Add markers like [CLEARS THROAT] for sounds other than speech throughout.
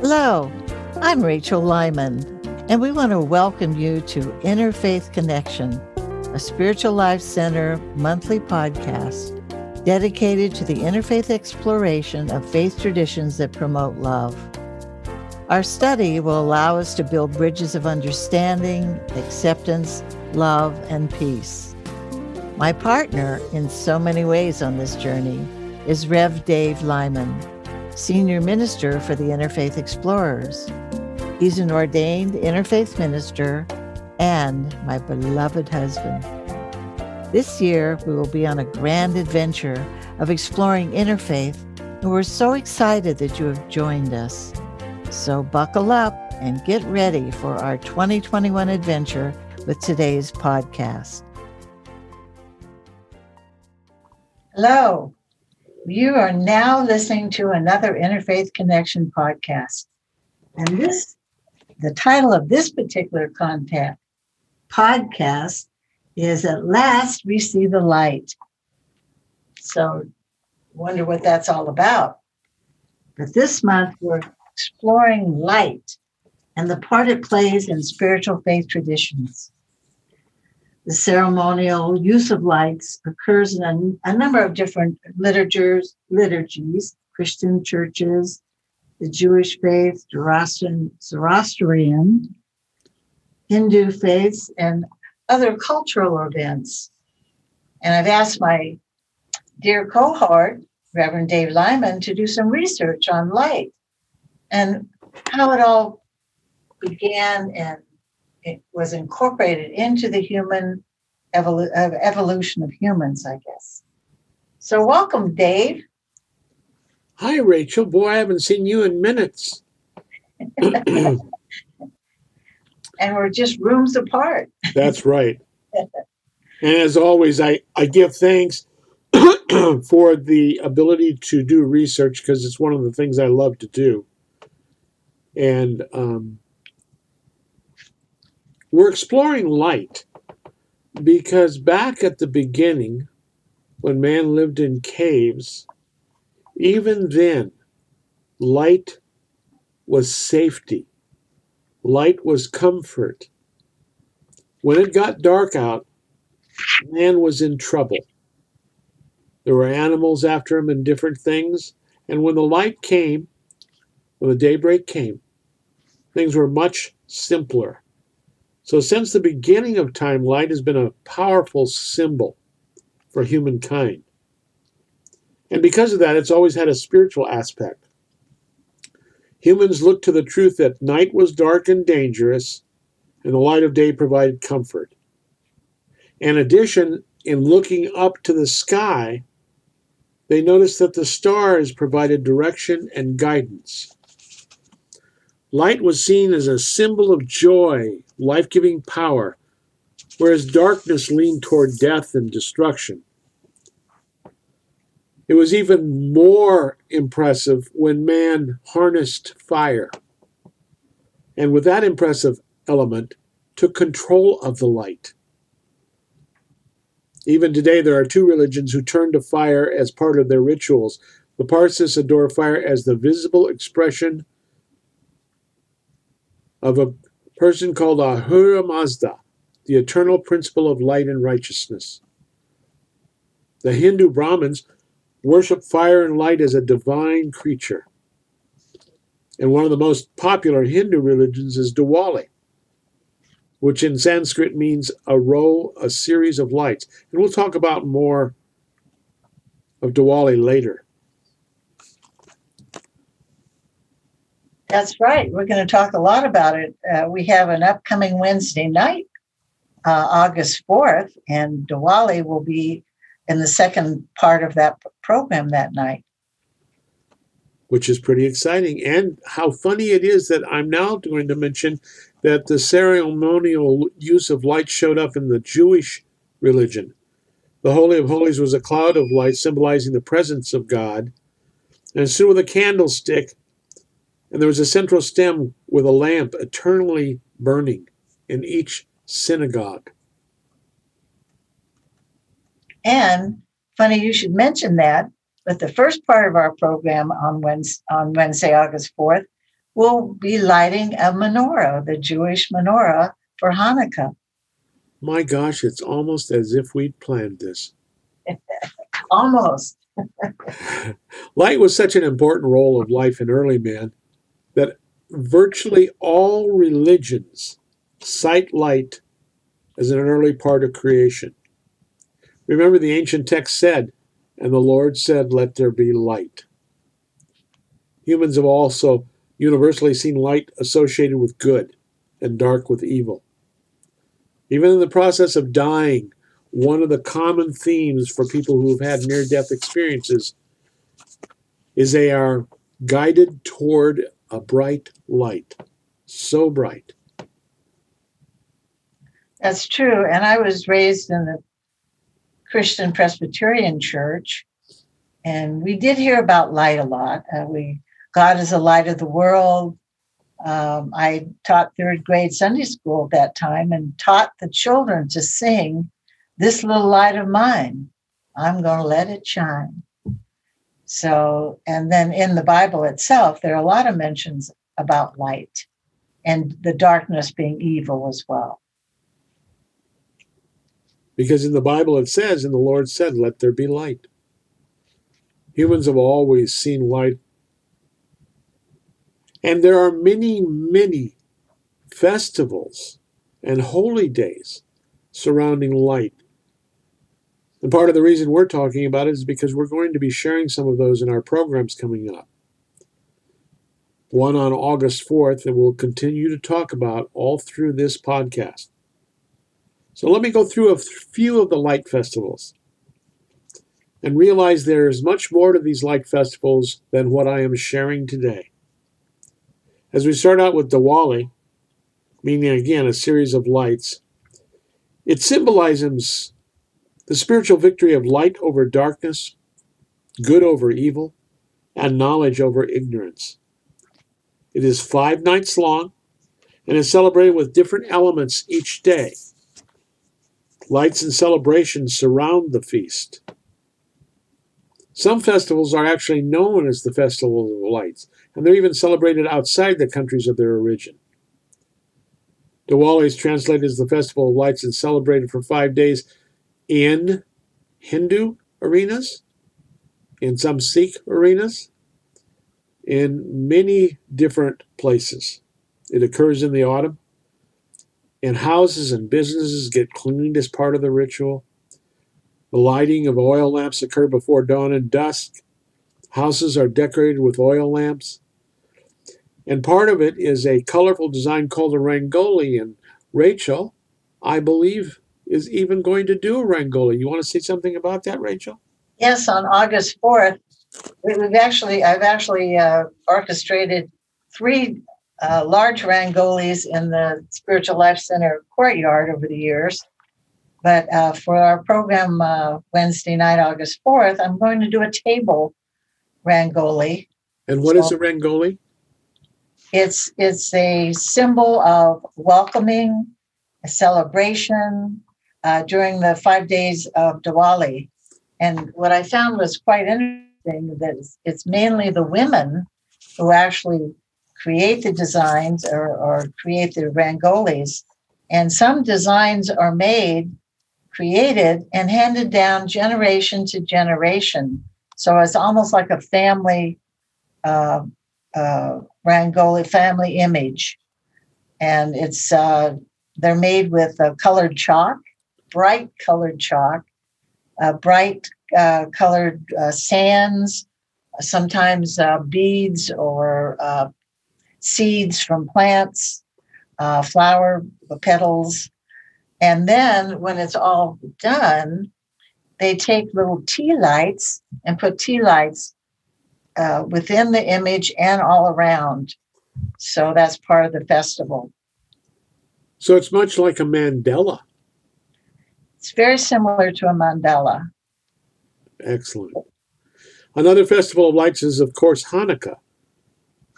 Hello, I'm Rachel Lyman, and we want to welcome you to Interfaith Connection, a Spiritual Life Center monthly podcast dedicated to the interfaith exploration of faith traditions that promote love. Our study will allow us to build bridges of understanding, acceptance, love, and peace. My partner in so many ways on this journey is Rev Dave Lyman, Senior Minister for the Interfaith Explorers. He's an ordained interfaith minister and my beloved husband. This year, we will be on a grand adventure of exploring interfaith, and we're so excited that you have joined us. So buckle up and get ready for our 2021 adventure with today's podcast. Hello. You are now listening to another Interfaith Connection podcast. And this, the title of this particular content podcast is At Last We See the Light. So, wonder what that's all about. But this month, we're exploring light and the part it plays in spiritual faith traditions. The ceremonial use of lights occurs in a, a number of different literatures, liturgies, Christian churches, the Jewish faith, Zoroastrian, Zoroastrian, Hindu faiths, and other cultural events. And I've asked my dear cohort, Reverend Dave Lyman, to do some research on light and how it all began and it was incorporated into the human evolu- evolution of humans, I guess. So, welcome, Dave. Hi, Rachel. Boy, I haven't seen you in minutes. [LAUGHS] and we're just rooms apart. [LAUGHS] That's right. and as always, I, I give thanks [CLEARS THROAT] for the ability to do research because it's one of the things I love to do. And um, we're exploring light because back at the beginning, when man lived in caves, even then, light was safety, light was comfort. When it got dark out, man was in trouble. There were animals after him and different things. And when the light came, when the daybreak came, things were much simpler. So, since the beginning of time, light has been a powerful symbol for humankind. And because of that, it's always had a spiritual aspect. Humans looked to the truth that night was dark and dangerous, and the light of day provided comfort. In addition, in looking up to the sky, they noticed that the stars provided direction and guidance. Light was seen as a symbol of joy, life giving power, whereas darkness leaned toward death and destruction. It was even more impressive when man harnessed fire, and with that impressive element, took control of the light. Even today, there are two religions who turn to fire as part of their rituals. The Parsis adore fire as the visible expression of a person called Ahura Mazda, the eternal principle of light and righteousness. The Hindu Brahmins worship fire and light as a divine creature. And one of the most popular Hindu religions is Diwali, which in Sanskrit means a row, a series of lights. And we'll talk about more of Diwali later. That's right. We're going to talk a lot about it. Uh, we have an upcoming Wednesday night, uh, August 4th, and Diwali will be in the second part of that program that night. Which is pretty exciting. And how funny it is that I'm now going to mention that the ceremonial use of light showed up in the Jewish religion. The Holy of Holies was a cloud of light symbolizing the presence of God. And stood with a candlestick and there was a central stem with a lamp eternally burning in each synagogue. And funny you should mention that, but the first part of our program on Wednesday, on Wednesday, August 4th, will be lighting a menorah, the Jewish menorah for Hanukkah. My gosh, it's almost as if we'd planned this. [LAUGHS] Almost. [LAUGHS] Light was such an important role of life in early man virtually all religions cite light as an early part of creation. Remember, the ancient text said, And the Lord said, Let there be light. Humans have also universally seen light associated with good and dark with evil. Even in the process of dying, one of the common themes for people who have had near death experiences is they are guided toward a bright light. So bright. That's true. And I was raised in the Christian Presbyterian church, and we did hear about light a lot. Uh, we God is the light of the world. Um, I taught third grade Sunday school at that time and taught the children to sing, This Little Light of Mine, I'm going to let it shine. So, and then in the Bible itself, there are a lot of mentions about light and the darkness being evil as well. Because in the Bible it says, and the Lord said, Let there be light. Humans have always seen light and there are many, many festivals and holy days surrounding light. And part of the reason we're talking about it is because we're going to be sharing some of those in our programs coming up. One on August 4th, and we'll continue to talk about all through this podcast. So let me go through a few of the light festivals and realize there is much more to these light festivals than what I am sharing today. As we start out with Diwali, meaning again a series of lights, it symbolizes the spiritual victory of light over darkness, good over evil, and knowledge over ignorance. It is five nights long and is celebrated with different elements each day. Lights and celebrations surround the feast. Some festivals are actually known as the Festival of Lights, and they're even celebrated outside the countries of their origin. Diwali is translated as the Festival of Lights and celebrated for five days in Hindu arenas, in some Sikh arenas, in many different places. It occurs in the autumn, and houses and businesses get cleaned as part of the ritual. The lighting of oil lamps occur before dawn and dusk. Houses are decorated with oil lamps. And part of it is a colorful design called a rangoli. And Rachel, I believe, is even going to do a rangoli. You want to say something about that, Rachel? Yes, on August 4th, we've actually, I've actually uh, orchestrated three uh, large rangolis in the Spiritual Life Center courtyard over the years. But uh, for our program uh, Wednesday night, August 4th, I'm going to do a table rangoli. And what so, is a rangoli? It's it's a symbol of welcoming, a celebration uh, during the five days of Diwali. And what I found was quite interesting that it's, mainly the women who actually create the designs or, or create the rangolis. And some designs are made, created, and handed down generation to generation. So it's almost like a family uh, uh, Rangoli family image. And it's uh, they're made with colored chalk, bright colored chalk, uh, bright uh, colored uh, sands, sometimes uh, beads or seeds from plants, flower petals. And then when it's all done, they take little tea lights and put tea lights uh, within the image and all around. So that's part of the festival. So it's much like a mandala. It's very similar to a mandala. Excellent. Another festival of lights is, of course, Hanukkah,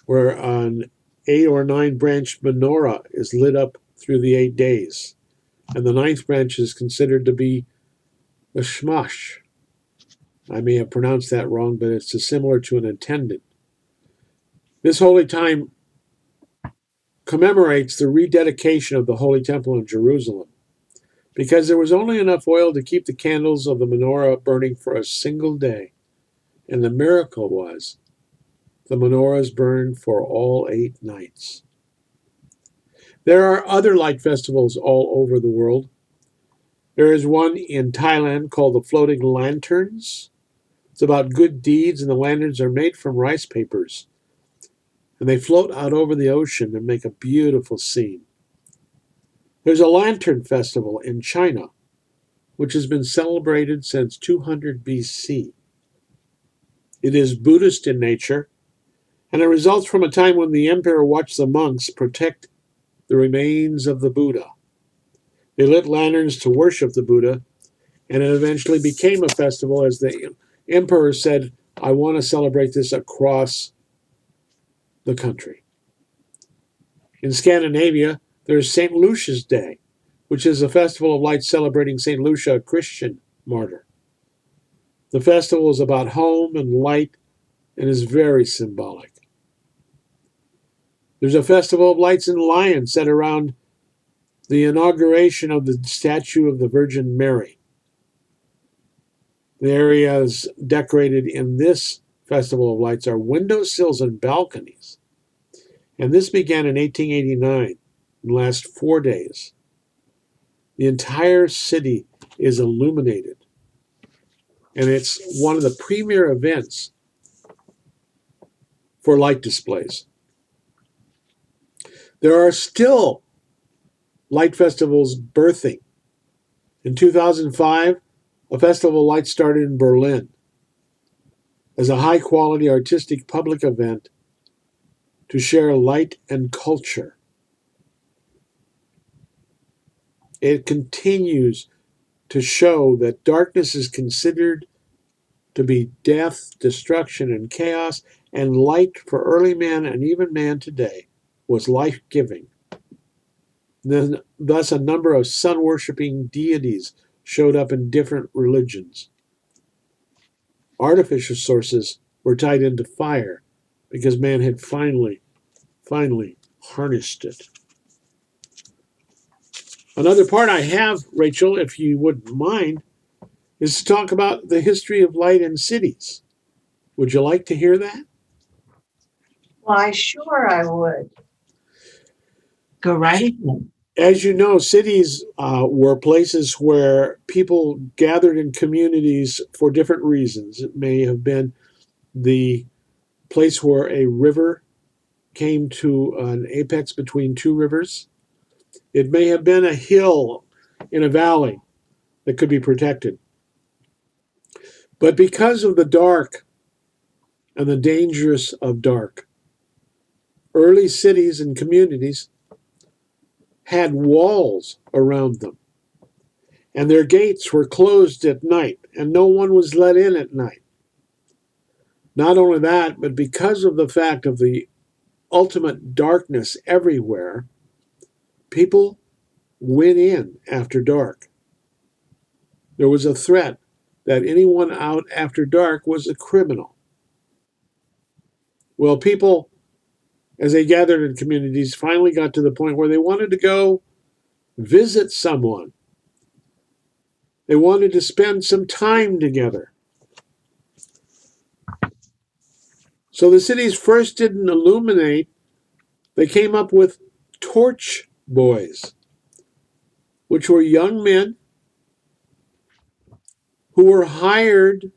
where an eight or nine branch menorah is lit up through the eight days. And the ninth branch is considered to be the Shamash, I may have pronounced that wrong, but it's similar to an attendant. This holy time commemorates the rededication of the Holy Temple in Jerusalem because there was only enough oil to keep the candles of the menorah burning for a single day. And the miracle was the menorahs burned for all eight nights. There are other light festivals all over the world. There is one in Thailand called the Floating Lanterns. It's about good deeds, and the lanterns are made from rice papers. And they float out over the ocean and make a beautiful scene. There's a lantern festival in China, which has been celebrated since 200 BC. It is Buddhist in nature, and it results from a time when the emperor watched the monks protect the remains of the Buddha. They lit lanterns to worship the Buddha, and it eventually became a festival as the emperor said, I want to celebrate this across the country. In Scandinavia, there's St. Lucia's Day, which is a festival of lights celebrating St. Lucia, a Christian martyr. The festival is about home and light and is very symbolic. There's a festival of lights in Lyon set around the inauguration of the statue of the Virgin Mary. The areas decorated in this festival of lights are windowsills and balconies. And this began in 1889 and lasts four days. The entire city is illuminated. And it's one of the premier events for light displays. There are still light festivals birthing. In 2005, a festival of light started in Berlin as a high quality artistic public event to share light and culture. It continues to show that darkness is considered to be death, destruction, and chaos, and light for early man and even man today was life giving. Thus, a number of sun worshipping deities showed up in different religions. Artificial sources were tied into fire because man had finally, finally harnessed it. Another part I have, Rachel, if you wouldn't mind, is to talk about the history of light in cities. Would you like to hear that? Why, sure, I would. Go right ahead. As you know, cities uh, were places where people gathered in communities for different reasons. It may have been the place where a river came to an apex between two rivers. It may have been a hill in a valley that could be protected. But because of the dark and the dangers of dark, early cities and communities had walls around them. And their gates were closed at night, and no one was let in at night. Not only that, but because of the fact of the ultimate darkness everywhere, people went in after dark. There was a threat that anyone out after dark was a criminal. Well, people as they gathered in communities, finally got to the point where they wanted to go visit someone. They wanted to spend some time together. So the cities first didn't illuminate, they came up with torch boys, which were young men who were hired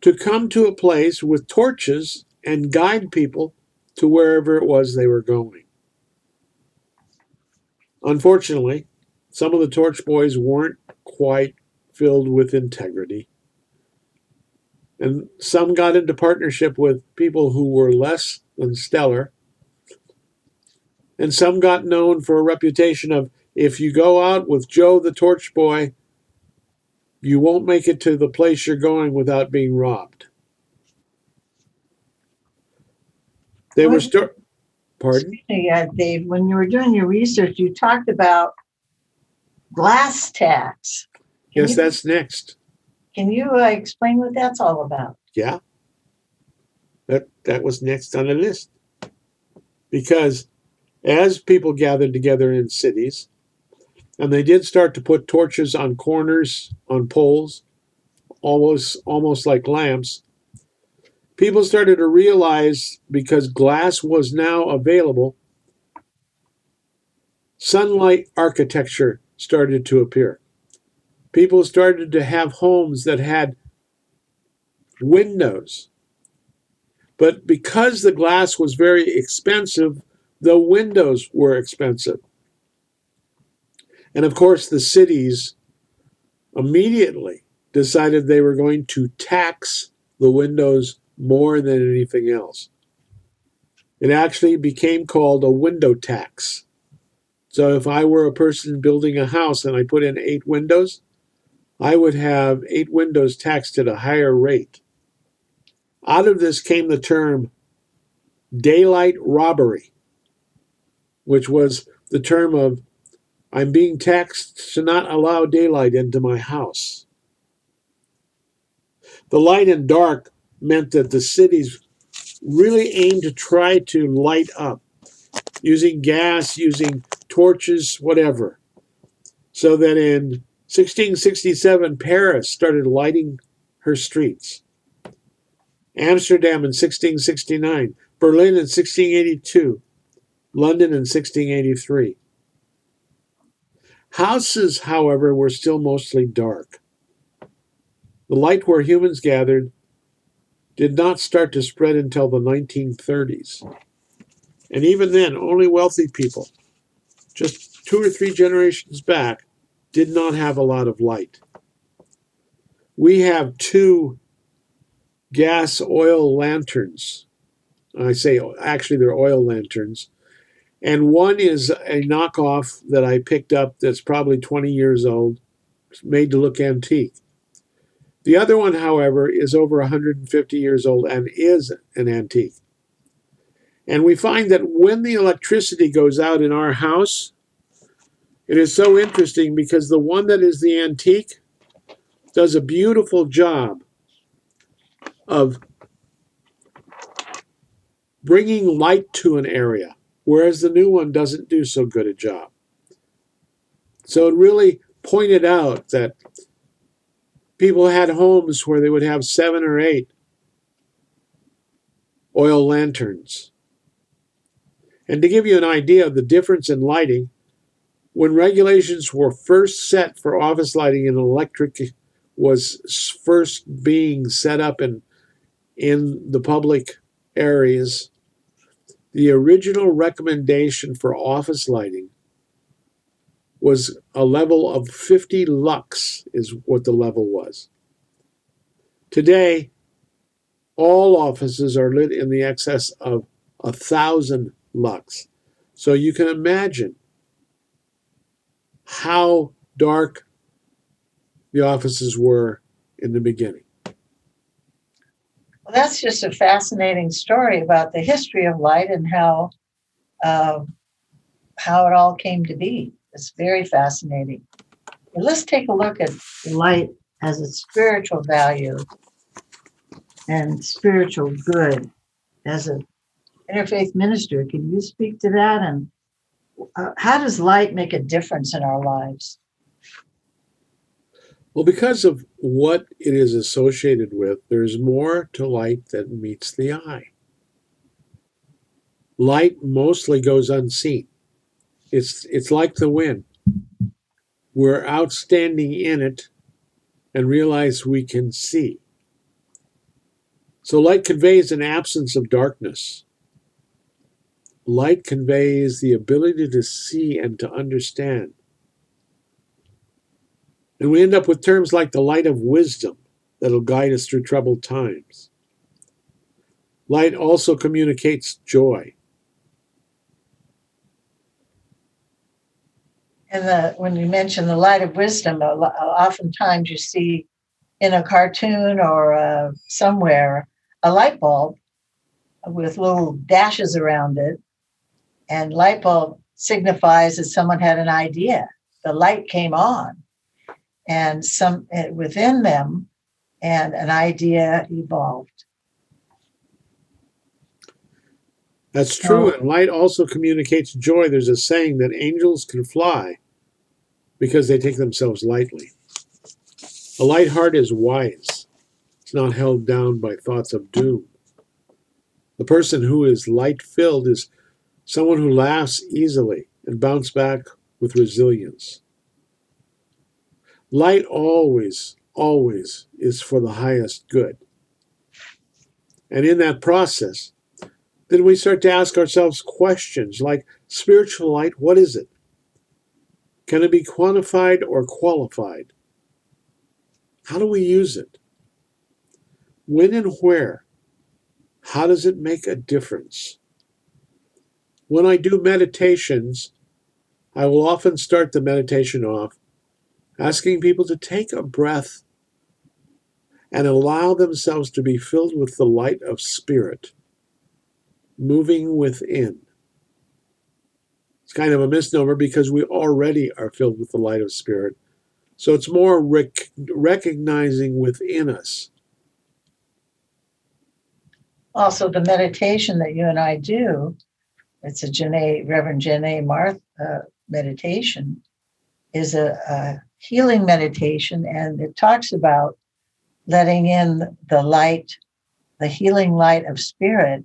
to come to a place with torches and guide people to wherever it was they were going. Unfortunately, some of the torch boys weren't quite filled with integrity. And some got into partnership with people who were less than stellar. And some got known for a reputation of if you go out with Joe the torch boy, you won't make it to the place you're going without being robbed. They were still. Pardon? Me, Yeah, Dave, when you were doing your research, you talked about glass tax. Can Yes, you- that's next. Can you uh, explain what that's all about? Yeah. That that was next on the list. Because as people gathered together in cities, and they did start to put torches on corners, on poles, almost almost like lamps. People started to realize because glass was now available, sunlight architecture started to appear. People started to have homes that had windows. But because the glass was very expensive, the windows were expensive. And of course, the cities immediately decided they were going to tax the windows more than anything else. It actually became called a window tax. So if I were a person building a house and I put in eight windows, I would have eight windows taxed at a higher rate. Out of this came the term daylight robbery, which was the term of I'm being taxed to not allow daylight into my house. The light and dark meant that the cities really aimed to try to light up using gas, using torches, whatever. So that in 1667, Paris started lighting her streets. Amsterdam in 1669, Berlin in 1682, London in 1683. Houses, however, were still mostly dark. The light where humans gathered did not start to spread until the 1930s. And even then, only wealthy people, just two or three generations back, did not have a lot of light. We have two gas oil lanterns. I say, actually, they're oil lanterns and one is a knockoff that I picked up that's probably 20 years old, made to look antique. The other one, however, is over 150 years old and is an antique. And we find that when the electricity goes out in our house, it is so interesting because the one that is the antique does a beautiful job of bringing light to an area whereas the new one doesn't do so good a job. So it really pointed out that people had homes where they would have seven or eight oil lanterns. And to give you an idea of the difference in lighting, when regulations were first set for office lighting and electric was first being set up in in the public areas the original recommendation for office lighting was a level of 50 lux, is what the level was. Today, all offices are lit in the excess of a thousand lux. So you can imagine how dark the offices were in the beginning. That's just a fascinating story about the history of light and how uh, how it all came to be. It's very fascinating. But let's take a look at light as a spiritual value and spiritual good. As an interfaith minister, can you speak to that? And uh, how does light make a difference in our lives? Well, because of what it is associated with, there's more to light than meets the eye. Light mostly goes unseen. It's, it's like the wind. We're outstanding in it and realize we can see. So, light conveys an absence of darkness. Light conveys the ability to see and to understand. And we end up with terms like the light of wisdom that'll guide us through troubled times. Light also communicates joy. And the, when you mention the light of wisdom, oftentimes you see in a cartoon or uh, somewhere a light bulb with little dashes around it. And light bulb signifies that someone had an idea. The light came on and some eh, within them and an idea evolved That's true. Oh. And light also communicates joy. There's a saying that angels can fly because they take themselves lightly. A light heart is wise, it's not held down by thoughts of doom. The person who is light filled is someone who laughs easily and bounce back with resilience. Light always, always is for the highest good. And in that process, then we start to ask ourselves questions like spiritual light, what is it? Can it be quantified or qualified? How do we use it? When and where? How does it make a difference? When I do meditations, I will often start the meditation off asking people to take a breath and allow themselves to be filled with the light of spirit moving within. It's kind of a misnomer because we already are filled with the light of spirit. So it's more rec- recognizing within us. Also, the meditation that you and I do, it's a Janae, Reverend Janae Marth uh, meditation, is a, a healing meditation, and it talks about letting in the light, the healing light of spirit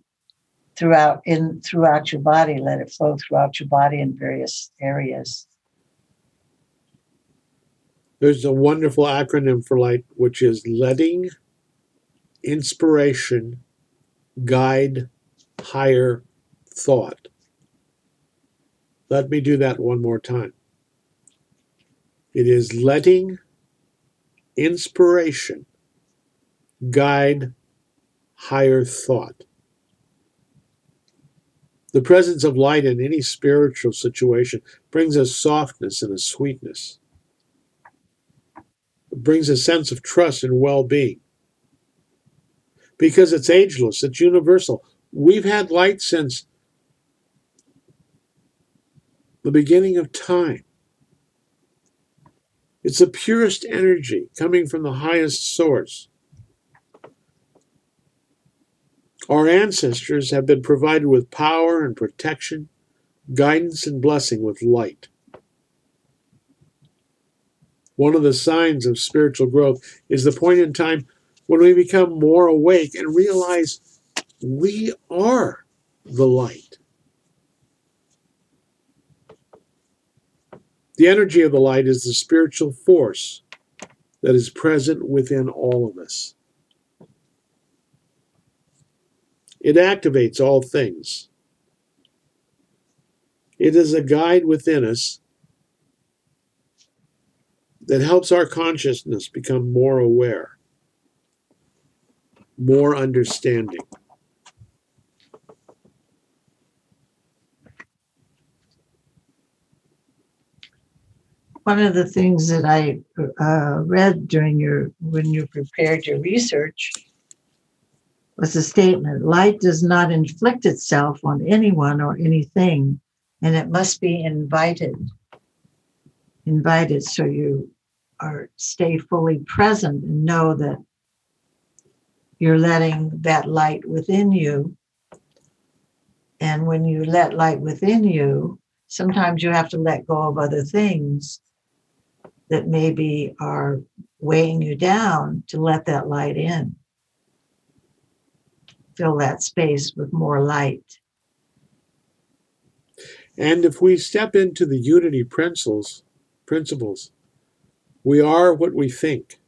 throughout in throughout your body. Let it flow throughout your body in various areas. There's a wonderful acronym for light, which is letting inspiration guide higher thought. Let me do that one more time. It is letting inspiration guide higher thought. The presence of light in any spiritual situation brings a softness and a sweetness. It brings a sense of trust and well being. Because it's ageless, it's universal. We've had light since the beginning of time. It's the purest energy coming from the highest source. Our ancestors have been provided with power and protection, guidance and blessing with light. One of the signs of spiritual growth is the point in time when we become more awake and realize we are the light. The energy of the light is the spiritual force that is present within all of us. It activates all things. It is a guide within us that helps our consciousness become more aware, more understanding. One of the things that I uh, read during your when you prepared your research was a statement: "Light does not inflict itself on anyone or anything, and it must be invited." Invited, so you are stay fully present and know that you're letting that light within you. And when you let light within you, sometimes you have to let go of other things that maybe are weighing you down to let that light in. Fill that space with more light. And if we step into the unity principles, principles, we are what we think.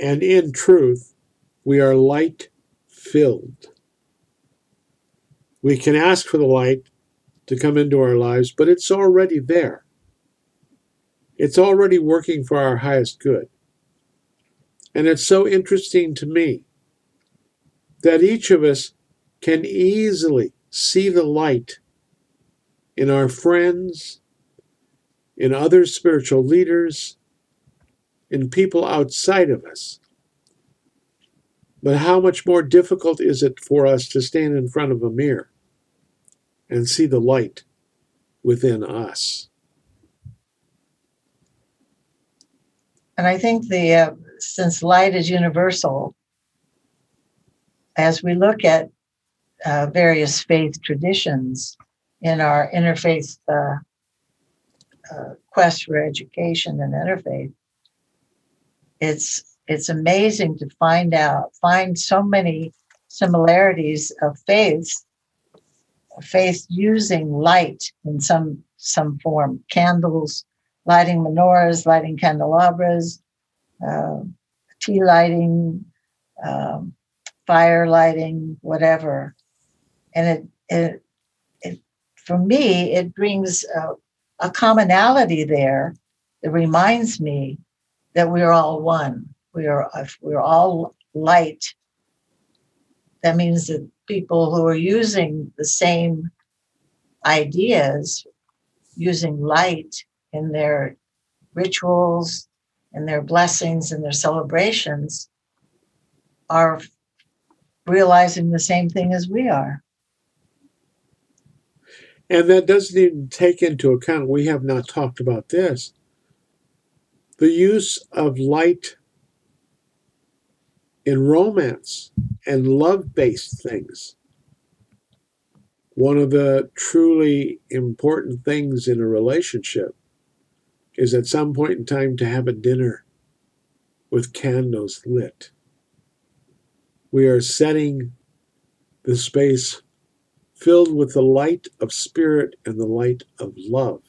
And in truth, we are light filled. We can ask for the light to come into our lives, but it's already there. It's already working for our highest good. And it's so interesting to me that each of us can easily see the light in our friends, in other spiritual leaders, in people outside of us. But how much more difficult is it for us to stand in front of a mirror and see the light within us? And I think the uh, since light is universal, as we look at uh, various faith traditions in our interfaith uh, uh, quest for education and interfaith. It's it's amazing to find out find so many similarities of faiths faith using light in some some form candles lighting menorahs lighting candelabras uh, tea lighting um, fire lighting whatever. And it it, it for me it brings a, a commonality there that reminds me that we are all one. We are we're all light that means that people who are using the same ideas, using light in their rituals and their blessings and their celebrations, are realizing the same thing as we are. And that doesn't even take into account, we have not talked about this, the use of light in romance and love based things. One of the truly important things in a relationship is at some point in time to have a dinner with candles lit. We are setting the space filled with the light of spirit and the light of love.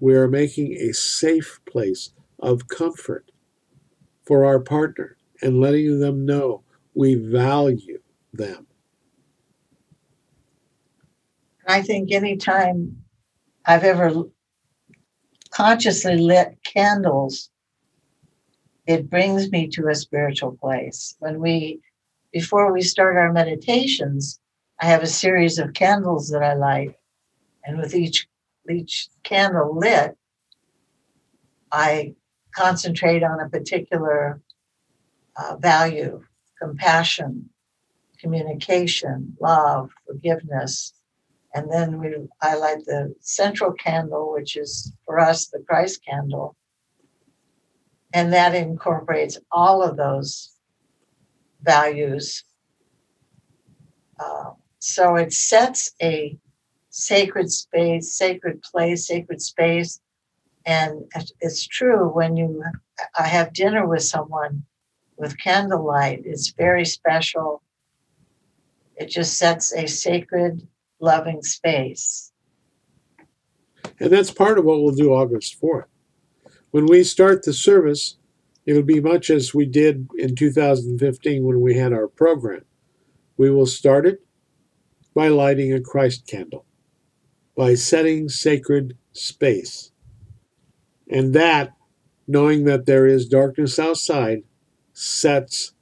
We are making a safe place of comfort for our partner and letting them know we value them. I think anytime I've ever consciously lit candles, it brings me to a spiritual place. When we, before we start our meditations, I have a series of candles that I light, and with each each candle lit, I concentrate on a particular uh, value, compassion, communication, love, forgiveness. And then we highlight the central candle, which is for us the Christ candle. And that incorporates all of those values. Uh, so it sets a sacred space, sacred place, sacred space. And it's true when you I have dinner with someone with candlelight. It's very special. It just sets a sacred, loving space. And that's part of what we'll do August 4th. When we start the service, it'll be much as we did in 2015 when we had our program. We will start it by lighting a Christ candle, by setting sacred space. And that, knowing that there is darkness outside, sets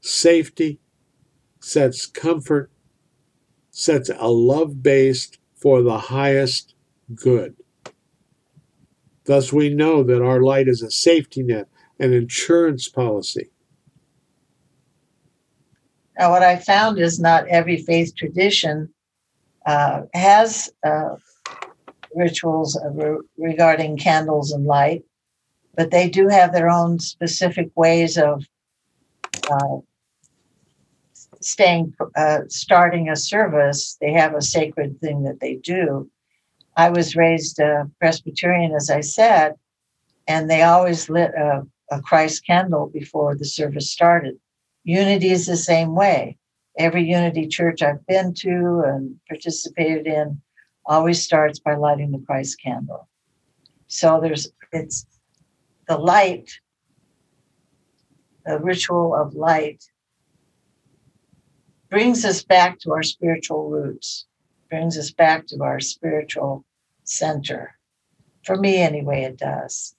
safety, sets comfort, sets a love based for the highest good. Thus, we know that our light is a safety net, an insurance policy. Now, what I found is not every faith tradition uh, has uh, rituals re- regarding candles and light, but they do have their own specific ways of uh, staying, uh, starting a service, they have a sacred thing that they do. I was raised uh, Presbyterian, as I said, and they always lit a, a Christ candle before the service started. Unity is the same way. Every Unity church I've been to and participated in always starts by lighting the Christ candle. So there's it's the light the ritual of light brings us back to our spiritual roots, brings us back to our spiritual center. For me, anyway, it does.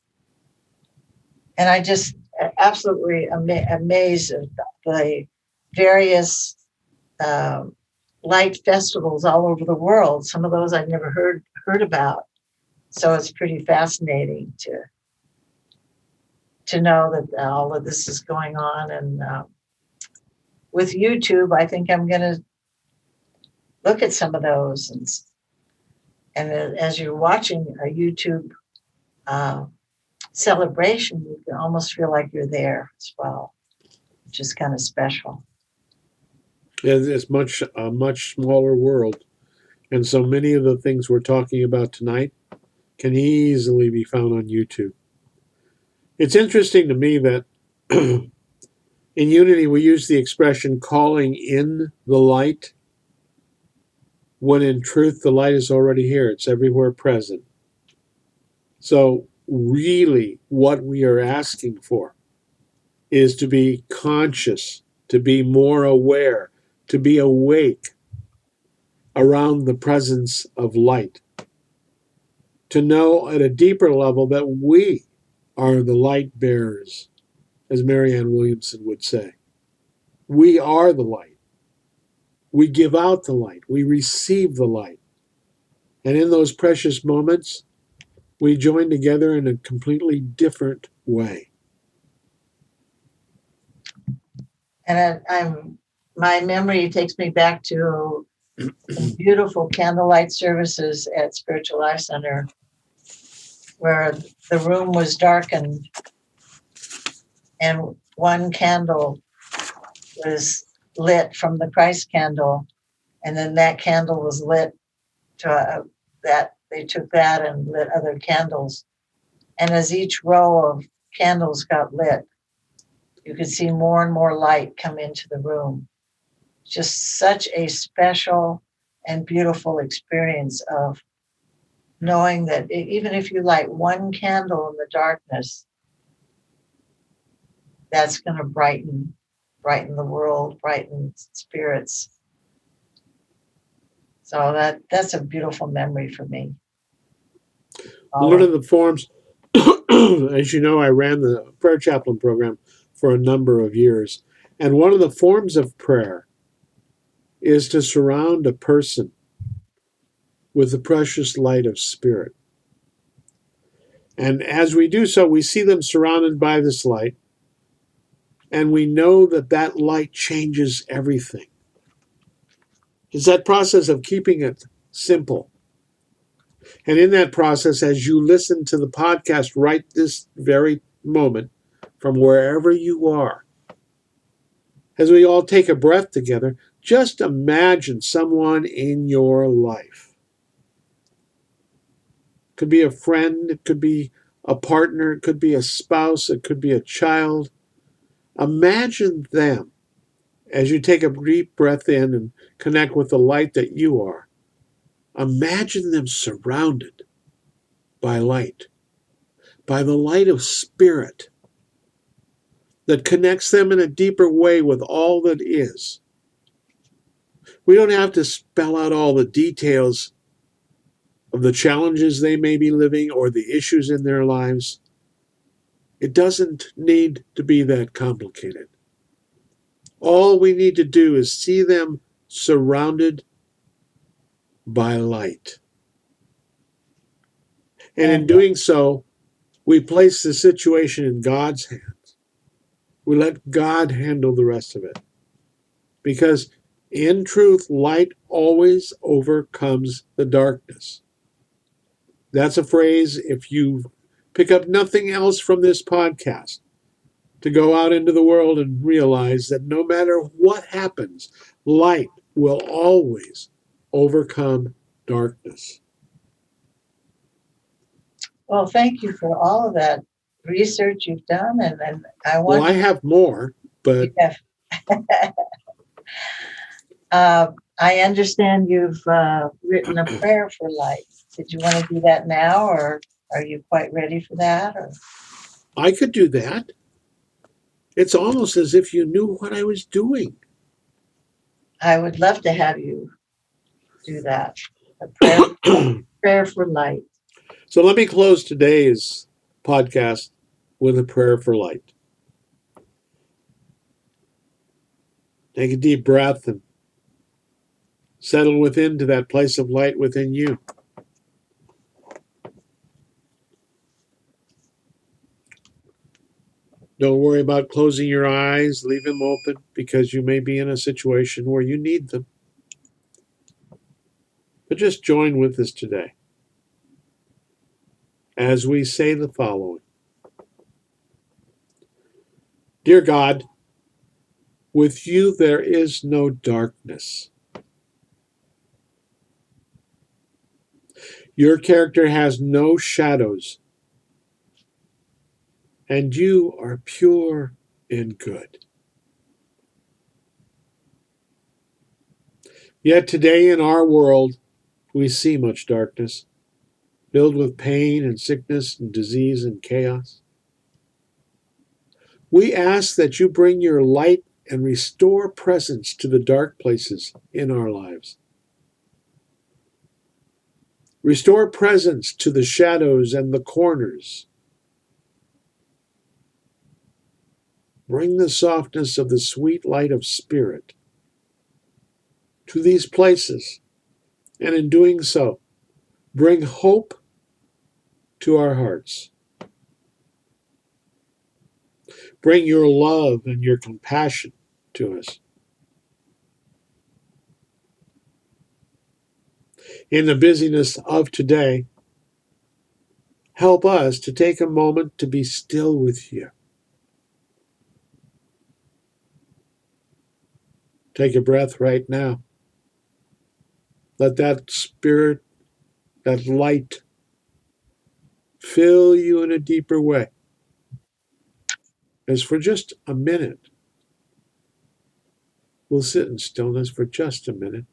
And I just absolutely ama- amazed at the various um, light festivals all over the world. Some of those I've never heard heard about. So it's pretty fascinating to to know that all of this is going on. And um, with YouTube, I think I'm going to look at some of those. And, and as you're watching a YouTube uh, celebration, you can almost feel like you're there as well, which is kind of special. It's it's much a much smaller world, and so many of the things we're talking about tonight can easily be found on YouTube. It's interesting to me that [CLEARS THROAT] in Unity we use the expression "calling in the light," when in truth the light is already here. It's everywhere present. So really, what we are asking for is to be conscious, to be more aware, to be awake around the presence of light, to know at a deeper level that we are the light bearers, as Marianne Williamson would say. We are the light. We give out the light. We receive the light. And in those precious moments, we join together in a completely different way. And I, I'm my memory takes me back to [CLEARS THROAT] beautiful candlelight services at Spiritual Life Center, where the room was darkened, and one candle was lit from the Christ candle, and then that candle was lit to uh, that they took that and lit other candles, and as each row of candles got lit, you could see more and more light come into the room. Just such a special and beautiful experience of knowing that even if you light one candle in the darkness, that's going to brighten brighten the world, brighten spirits. So that that's a beautiful memory for me. One of the forms, [CLEARS THROAT] as you know, I ran the prayer chaplain program for a number of years. And one of the forms of prayer is to surround a person with the precious light of spirit. And as we do so, we see them surrounded by this light, and we know that that light changes everything. It's that process of keeping it simple. And in that process, as you listen to the podcast right this very moment, from wherever you are, as we all take a breath together, just imagine someone in your life. It Could be a friend, it could be a partner, it could be a spouse, it could be a child. Imagine them as you take a deep breath in and connect with the light that you are. Imagine them surrounded by light, by the light of spirit that connects them in a deeper way with all that is. We don't have to spell out all the details of the challenges they may be living or the issues in their lives. It doesn't need to be that complicated. All we need to do is see them surrounded by light. And in uh, doing so, we place the situation in God's hands. We let God handle the rest of it. Because in truth, light always overcomes the darkness. That's a phrase, if you pick up nothing else from this podcast, to go out into the world and realize that no matter what happens, light will always overcome darkness. Well, thank you for all of that research you've done, and, and I want Well, I have more, but [LAUGHS] uh, I understand you've uh, written a prayer for light. Did you want to do that now, or are you quite ready for that? Or I could do that. It's almost as if you knew what I was doing. I would love to have you do that. A prayer, [CLEARS THROAT] prayer for light. So let me close today's podcast with a prayer for light. Take a deep breath and settle within to that place of light within you. Don't worry about closing your eyes, leave them open because you may be in a situation where you need them. But just join with us today as we say the following Dear God, With you there is no darkness. Your character has no shadows, and you are pure and good. Yet today in our world, we see much darkness, filled with pain and sickness and disease and chaos. We ask that you bring your light and restore presence to the dark places in our lives. Restore presence to the shadows and the corners. Bring the softness of the sweet light of spirit to these places, and in doing so, bring hope to our hearts. Bring your love and your compassion to us. in the busyness of today, help us to take a moment to be still with you. Take a breath right now. Let that spirit, that light, fill you in a deeper way. As for just a minute, we'll sit in stillness for just a minute.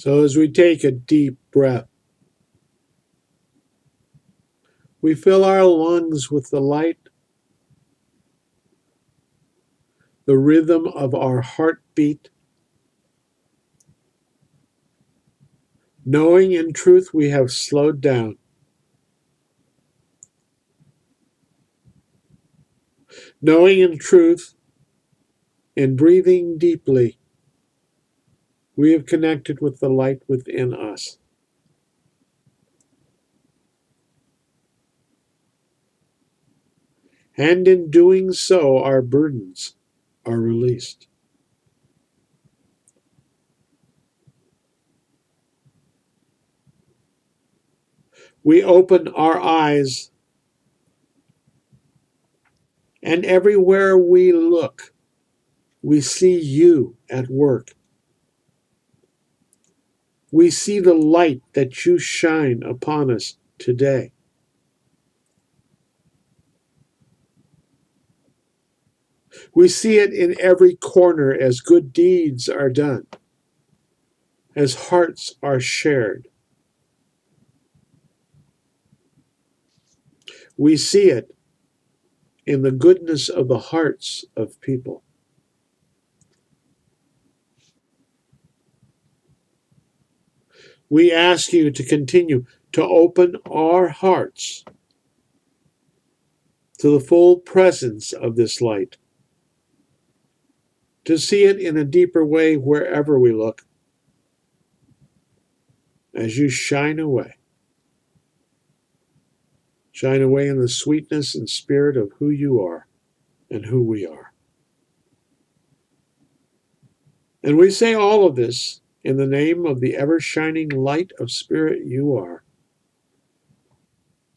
So, as we take a deep breath, we fill our lungs with the light, the rhythm of our heartbeat, knowing in truth we have slowed down. Knowing in truth, in breathing deeply, we have connected with the light within us. And in doing so, our burdens are released. We open our eyes, and everywhere we look, we see you at work we see the light that you shine upon us today. We see it in every corner as good deeds are done, as hearts are shared. We see it in the goodness of the hearts of people. We ask you to continue to open our hearts to the full presence of this light, to see it in a deeper way wherever we look, as you shine away. Shine away in the sweetness and spirit of who you are and who we are. And we say all of this in the name of the ever shining light of spirit you are.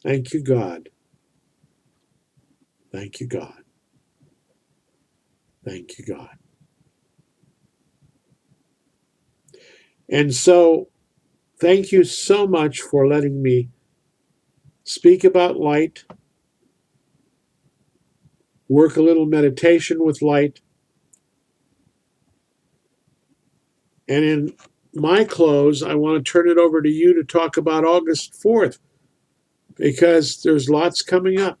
Thank you, God. Thank you, God. Thank you, God. And so, thank you so much for letting me speak about light, work a little meditation with light, And in my close, I want to turn it over to you to talk about August 4th because there's lots coming up.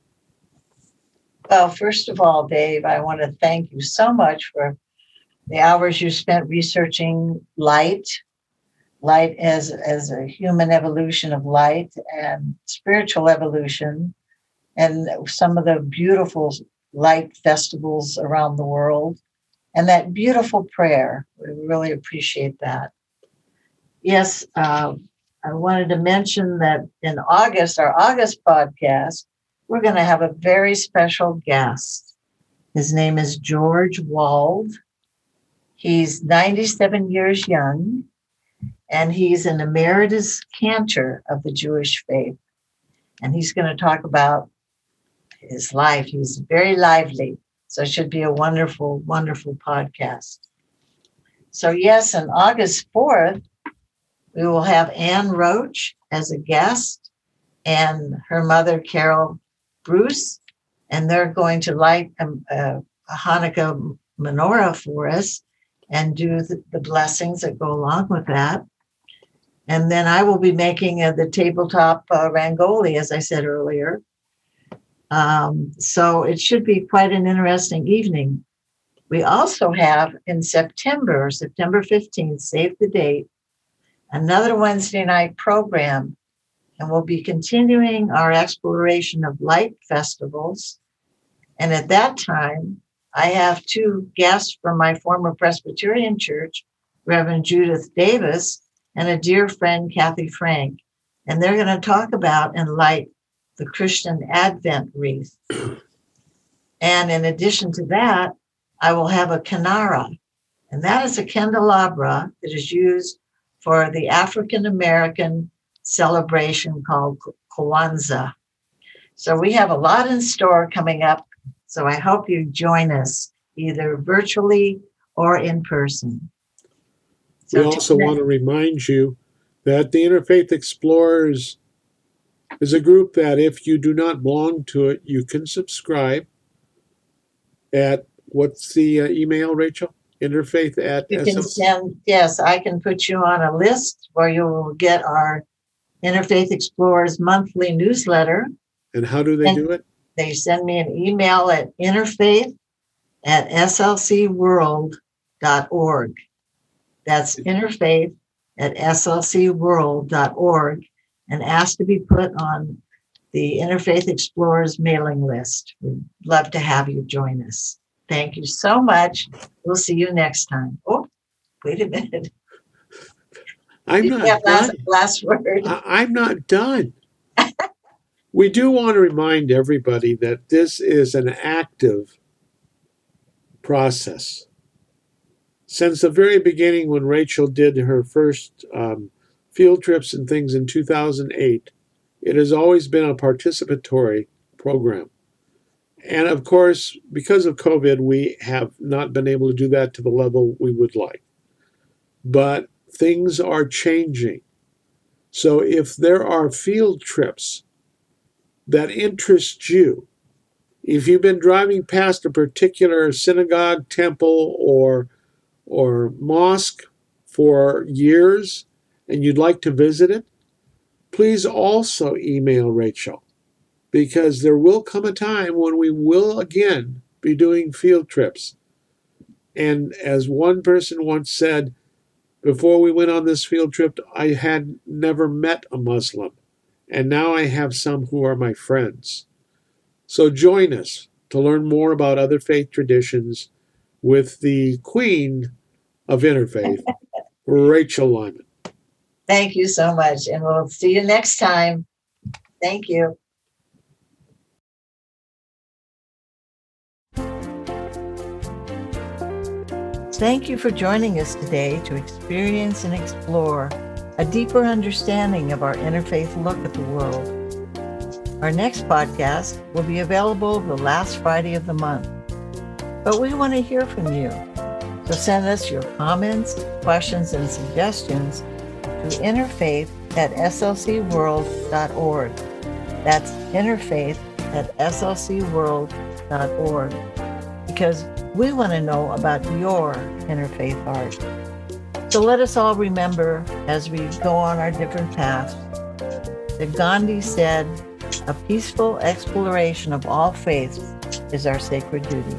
Well, first of all, Dave, I want to thank you so much for the hours you spent researching light, light as, as a human evolution of light and spiritual evolution, and some of the beautiful light festivals around the world and that beautiful prayer. We really appreciate that. Yes, uh, I wanted to mention that in August, our August podcast, we're going to have a very special guest. His name is George Wald. He's 97 years young, and he's an emeritus cantor of the Jewish faith. And he's going to talk about his life. He's very lively. So it should be a wonderful, wonderful podcast. So, yes, on August 4th, we will have Anne Roach as a guest and her mother, Carol Bruce, and they're going to light a, a, a Hanukkah menorah for us and do the, the, blessings that go along with that. And then I will be making uh, the tabletop uh, rangoli, as I said earlier. Um, so it should be quite an interesting evening. We also have in September, September 15th, save the date, another Wednesday night program and we'll be continuing our exploration of light festivals. And at that time, I have two guests from my former Presbyterian church, Reverend Judith Davis and a dear friend, Kathy Frank. And they're going to talk about and light the Christian Advent wreath. And in addition to that, I will have a kinara, and that is a candelabra that is used for the African American celebration called Kwanzaa. So we have a lot in store coming up. So I hope you join us either virtually or in person. So we also want to remind you that the Interfaith Explorers is a group that if you do not belong to it, you can subscribe at what's the uh, email, Rachel? Interfaith at you can send yes, I can put you on a list where you will get our Interfaith Explorers monthly newsletter. And how do they and do it? They send me an email at interfaith at slcworld.org. That's interfaith at slcworld.org and ask to be put on the Interfaith Explorers mailing list. We'd love to have you join us. Thank you so much. We'll see you next time. Oh, wait a minute. I'm not done. Last, last word. I, am not done. [LAUGHS] we do want to remind everybody that this is an active process. Since the very beginning, when Rachel did her first um, field trips and things in 2008, it has always been a participatory program. And of course, because of COVID, we have not been able to do that to the level we would like. But things are changing. So if there are field trips that interest you, if you've been driving past a particular synagogue, temple, or or mosque for years and you'd like to visit it, please also email Rachel because there will come a time when we will again be doing field trips. And as one person once said, before we went on this field trip, I had never met a Muslim, and now I have some who are my friends. So join us to learn more about other faith traditions with the queen of interfaith, [LAUGHS] Rachel Lyman. Thank you so much, and we'll see you next time. Thank you. Thank you for joining us today to experience and explore a deeper understanding of our interfaith look at the world. Our next podcast will be available the last Friday of the month. But we want to hear from you. So send us your comments, questions, and suggestions interfaith at slcworld.org. That's interfaith at slcworld.org. Because we want to know about your interfaith art. So let us all remember as we go on our different paths that Gandhi said, a peaceful exploration of all faiths is our sacred duty.